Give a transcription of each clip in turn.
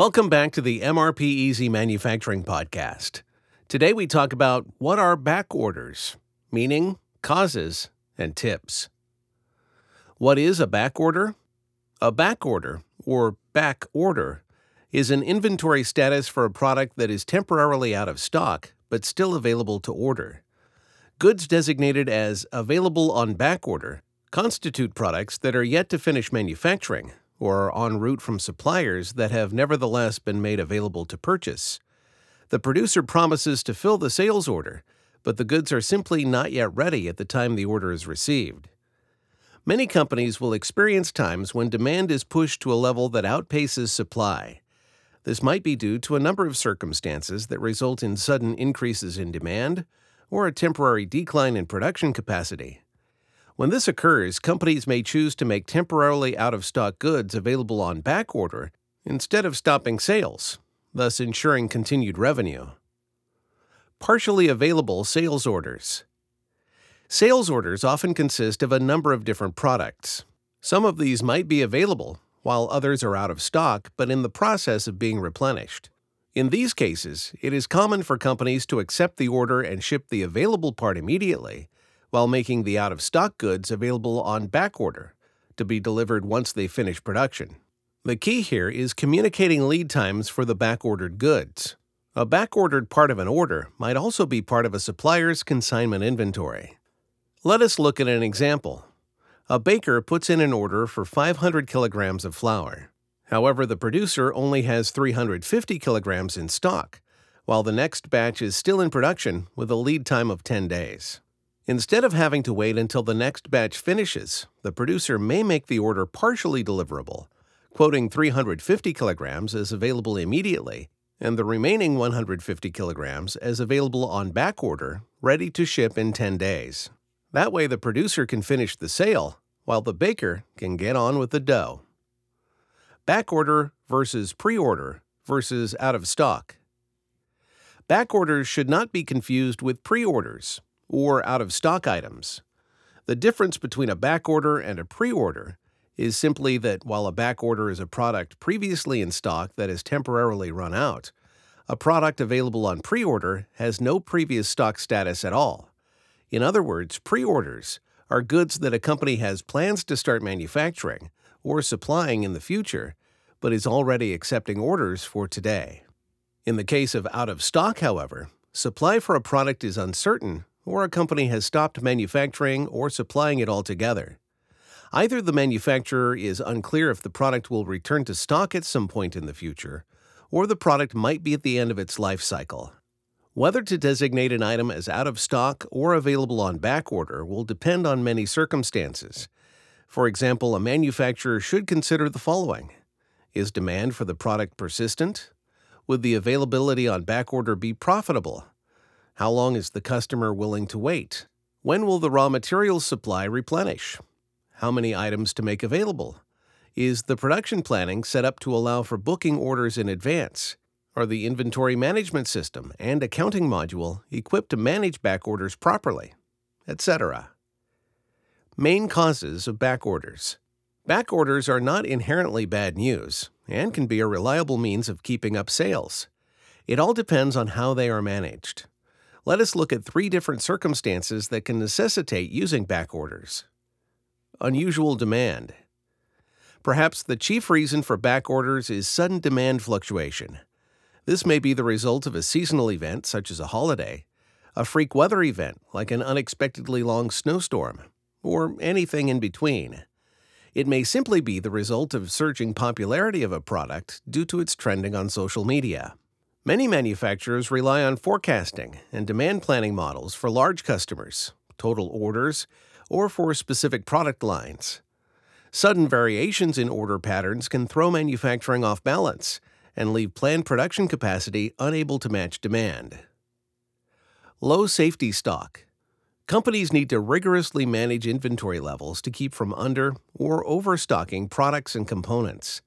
Welcome back to the MRP Easy Manufacturing Podcast. Today we talk about what are back orders, meaning, causes, and tips. What is a back order? A back order, or back order, is an inventory status for a product that is temporarily out of stock but still available to order. Goods designated as available on back order constitute products that are yet to finish manufacturing or are en route from suppliers that have nevertheless been made available to purchase. The producer promises to fill the sales order, but the goods are simply not yet ready at the time the order is received. Many companies will experience times when demand is pushed to a level that outpaces supply. This might be due to a number of circumstances that result in sudden increases in demand or a temporary decline in production capacity. When this occurs, companies may choose to make temporarily out of stock goods available on back order instead of stopping sales, thus ensuring continued revenue. Partially available sales orders. Sales orders often consist of a number of different products. Some of these might be available, while others are out of stock but in the process of being replenished. In these cases, it is common for companies to accept the order and ship the available part immediately, while making the out of stock goods available on back order to be delivered once they finish production. The key here is communicating lead times for the back ordered goods. A back ordered part of an order might also be part of a supplier's consignment inventory. Let us look at an example. A baker puts in an order for 500 kilograms of flour. However, the producer only has 350 kilograms in stock, while the next batch is still in production with a lead time of 10 days. Instead of having to wait until the next batch finishes, the producer may make the order partially deliverable, quoting 350 kilograms as available immediately and the remaining 150 kilograms as available on back order, ready to ship in 10 days. That way, the producer can finish the sale while the baker can get on with the dough. Back order versus pre order versus out of stock. Back orders should not be confused with pre orders or out of stock items. The difference between a back order and a pre order is simply that while a back order is a product previously in stock that has temporarily run out, a product available on pre order has no previous stock status at all. In other words, pre orders are goods that a company has plans to start manufacturing or supplying in the future, but is already accepting orders for today. In the case of out of stock, however, supply for a product is uncertain or a company has stopped manufacturing or supplying it altogether. Either the manufacturer is unclear if the product will return to stock at some point in the future, or the product might be at the end of its life cycle. Whether to designate an item as out of stock or available on back order will depend on many circumstances. For example, a manufacturer should consider the following Is demand for the product persistent? Would the availability on back order be profitable? How long is the customer willing to wait? When will the raw materials supply replenish? How many items to make available? Is the production planning set up to allow for booking orders in advance? Are the inventory management system and accounting module equipped to manage back orders properly? Etc. Main causes of back orders. Back orders are not inherently bad news and can be a reliable means of keeping up sales. It all depends on how they are managed let us look at three different circumstances that can necessitate using back orders. Unusual demand. Perhaps the chief reason for back orders is sudden demand fluctuation. This may be the result of a seasonal event, such as a holiday, a freak weather event, like an unexpectedly long snowstorm, or anything in between. It may simply be the result of surging popularity of a product due to its trending on social media. Many manufacturers rely on forecasting and demand planning models for large customers, total orders, or for specific product lines. Sudden variations in order patterns can throw manufacturing off balance and leave planned production capacity unable to match demand. Low safety stock. Companies need to rigorously manage inventory levels to keep from under or overstocking products and components.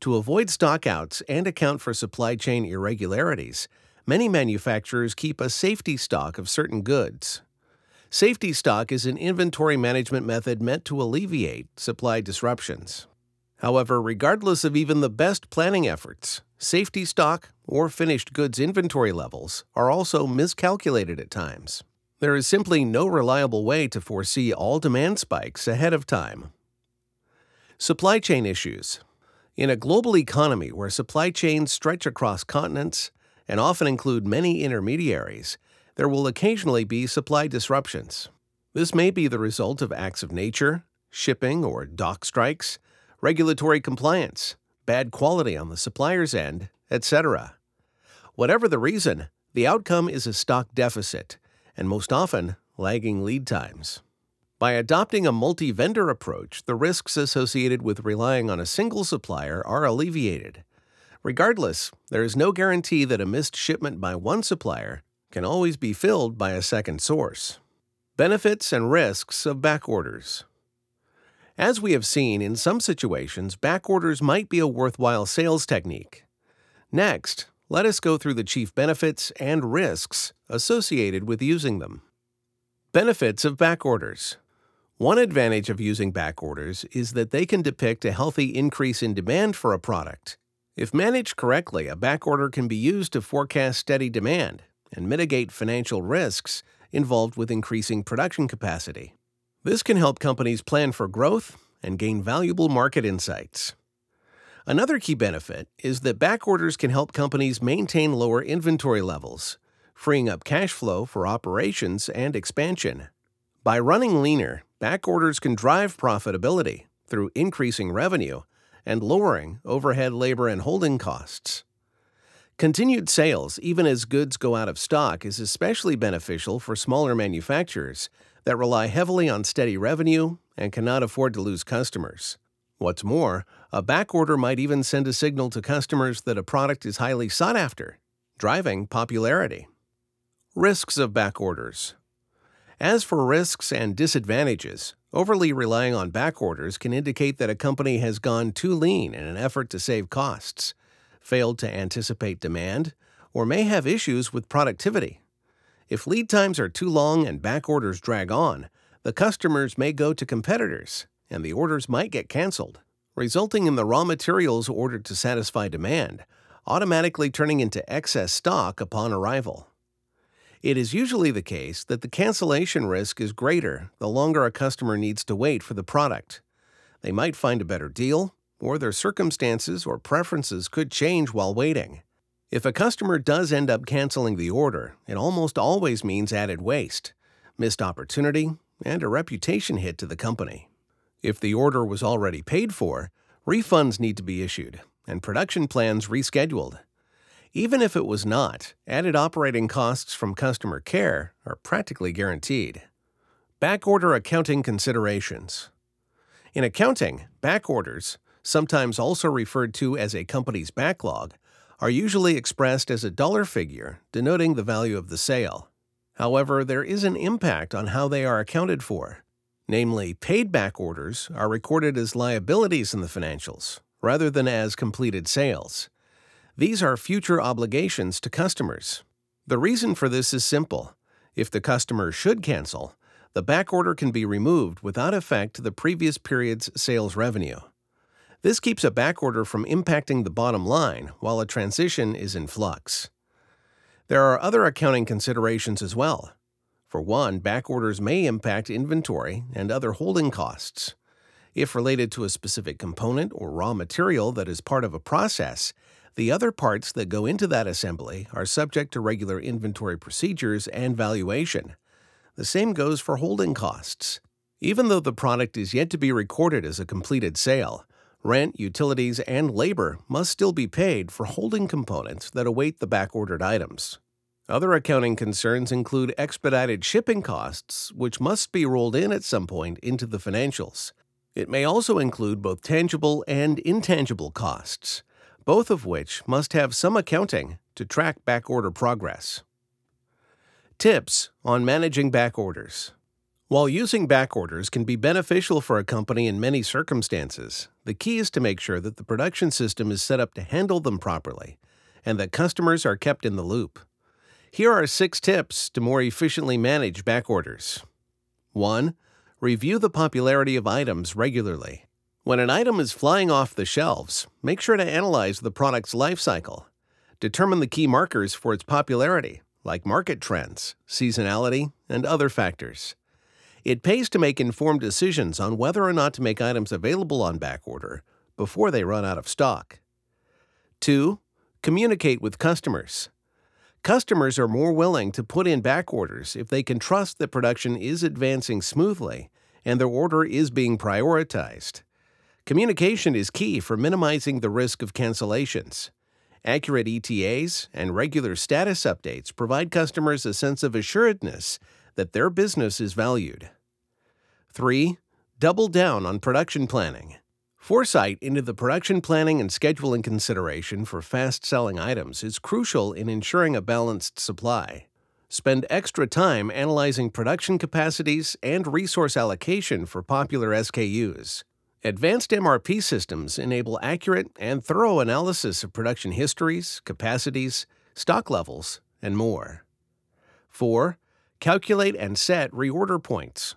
To avoid stockouts and account for supply chain irregularities, many manufacturers keep a safety stock of certain goods. Safety stock is an inventory management method meant to alleviate supply disruptions. However, regardless of even the best planning efforts, Safety stock or finished goods inventory levels are also miscalculated at times. There is simply no reliable way to foresee all demand spikes ahead of time. Supply chain issues. In a global economy where supply chains stretch across continents and often include many intermediaries, there will occasionally be supply disruptions. This may be the result of acts of nature, shipping or dock strikes, regulatory compliance, bad quality on the supplier's end, etc. Whatever the reason, the outcome is a stock deficit, and most often, lagging lead times. By adopting a multi vendor approach, the risks associated with relying on a single supplier are alleviated. Regardless, there is no guarantee that a missed shipment by one supplier can always be filled by a second source. Benefits and risks of back orders. As we have seen, in some situations, back orders might be a worthwhile sales technique. Next, let us go through the chief benefits and risks associated with using them. Benefits of back orders. One advantage of using back orders is that they can depict a healthy increase in demand for a product. If managed correctly, a back order can be used to forecast steady demand and mitigate financial risks involved with increasing production capacity. This can help companies plan for growth and gain valuable market insights. Another key benefit is that back orders can help companies maintain lower inventory levels, freeing up cash flow for operations and expansion. By running leaner, back orders can drive profitability through increasing revenue and lowering overhead labor and holding costs. Continued sales, even as goods go out of stock, is especially beneficial for smaller manufacturers that rely heavily on steady revenue and cannot afford to lose customers. What's more, a back order might even send a signal to customers that a product is highly sought after, driving popularity. Risks of back orders. As for risks and disadvantages, overly relying on back orders can indicate that a company has gone too lean in an effort to save costs failed to anticipate demand, or may have issues with productivity. If lead times are too long and back orders drag on, the customers may go to competitors and the orders might get canceled, resulting in the raw materials ordered to satisfy demand automatically turning into excess stock upon arrival. It is usually the case that the cancellation risk is greater the longer a customer needs to wait for the product. They might find a better deal, or their circumstances or preferences could change while waiting. If a customer does end up canceling the order, it almost always means added waste, missed opportunity, and a reputation hit to the company. If the order was already paid for, refunds need to be issued and production plans rescheduled. Even if it was not, added operating costs from customer care are practically guaranteed. Backorder accounting considerations. In accounting, back orders, sometimes also referred to as a company's backlog, are usually expressed as a dollar figure denoting the value of the sale. However, there is an impact on how they are accounted for. Namely, paid back orders are recorded as liabilities in the financials rather than as completed sales. These are future obligations to customers. The reason for this is simple. If the customer should cancel, the back order can be removed without effect to the previous period's sales revenue. This keeps a backorder from impacting the bottom line while a transition is in flux. There are other accounting considerations as well. For one, backorders may impact inventory and other holding costs. If related to a specific component or raw material that is part of a process, the other parts that go into that assembly are subject to regular inventory procedures and valuation. The same goes for holding costs. Even though the product is yet to be recorded as a completed sale, Rent, utilities, and labor must still be paid for holding components that await the backordered items. Other accounting concerns include expedited shipping costs, which must be rolled in at some point into the financials. It may also include both tangible and intangible costs, both of which must have some accounting to track backorder progress. Tips on managing backorders. While using back orders can be beneficial for a company in many circumstances, the key is to make sure that the production system is set up to handle them properly and that customers are kept in the loop. Here are six tips to more efficiently manage back orders. 1. Review the popularity of items regularly. When an item is flying off the shelves, make sure to analyze the product's life cycle. Determine the key markers for its popularity, like market trends, seasonality, and other factors. It pays to make informed decisions on whether or not to make items available on backorder before they run out of stock. 2. Communicate with customers. Customers are more willing to put in back orders if they can trust that production is advancing smoothly and their order is being prioritized. Communication is key for minimizing the risk of cancellations. Accurate ETAs and regular status updates provide customers a sense of assuredness that their business is valued. 3. Double down on production planning. Foresight into the production planning and scheduling consideration for fast selling items is crucial in ensuring a balanced supply. Spend extra time analyzing production capacities and resource allocation for popular SKUs. Advanced MRP systems enable accurate and thorough analysis of production histories, capacities, stock levels, and more. 4. Calculate and set reorder points.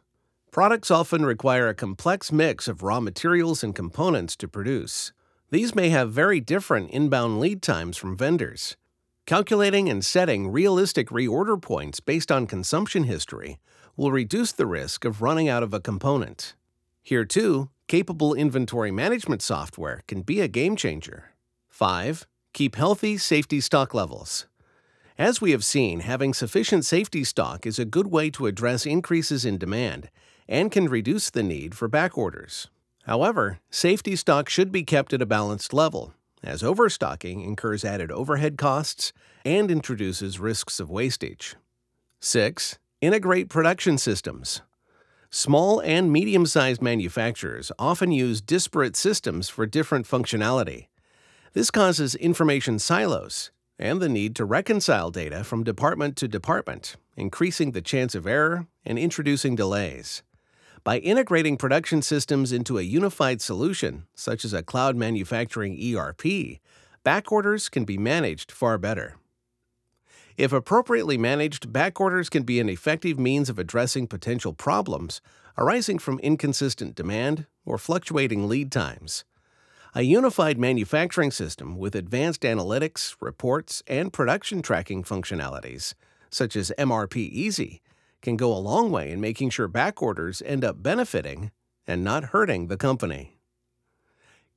Products often require a complex mix of raw materials and components to produce. These may have very different inbound lead times from vendors. Calculating and setting realistic reorder points based on consumption history will reduce the risk of running out of a component. Here, too, capable inventory management software can be a game changer. 5. Keep healthy safety stock levels. As we have seen, having sufficient safety stock is a good way to address increases in demand and can reduce the need for back orders. However, safety stock should be kept at a balanced level, as overstocking incurs added overhead costs and introduces risks of wastage. 6. Integrate production systems. Small and medium sized manufacturers often use disparate systems for different functionality. This causes information silos and the need to reconcile data from department to department, increasing the chance of error and introducing delays. By integrating production systems into a unified solution, such as a cloud manufacturing ERP, backorders can be managed far better. If appropriately managed, back orders can be an effective means of addressing potential problems arising from inconsistent demand or fluctuating lead times. A unified manufacturing system with advanced analytics, reports, and production tracking functionalities, such as MRP Easy, can go a long way in making sure back orders end up benefiting and not hurting the company.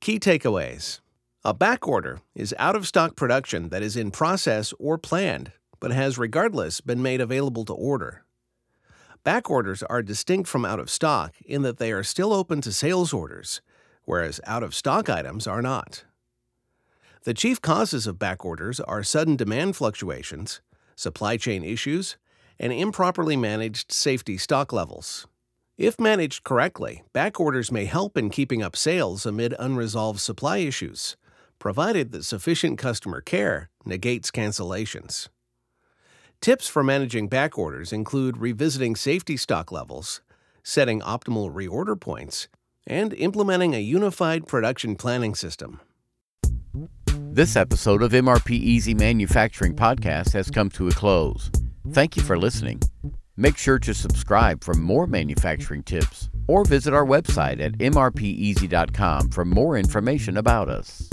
Key takeaways A back order is out of stock production that is in process or planned but has regardless been made available to order. Back orders are distinct from out of stock in that they are still open to sales orders, whereas out of stock items are not. The chief causes of back orders are sudden demand fluctuations, supply chain issues, and improperly managed safety stock levels. If managed correctly, back orders may help in keeping up sales amid unresolved supply issues, provided that sufficient customer care negates cancellations. Tips for managing back orders include revisiting safety stock levels, setting optimal reorder points, and implementing a unified production planning system. This episode of MRP Easy Manufacturing Podcast has come to a close. Thank you for listening. Make sure to subscribe for more manufacturing tips or visit our website at mrpeasy.com for more information about us.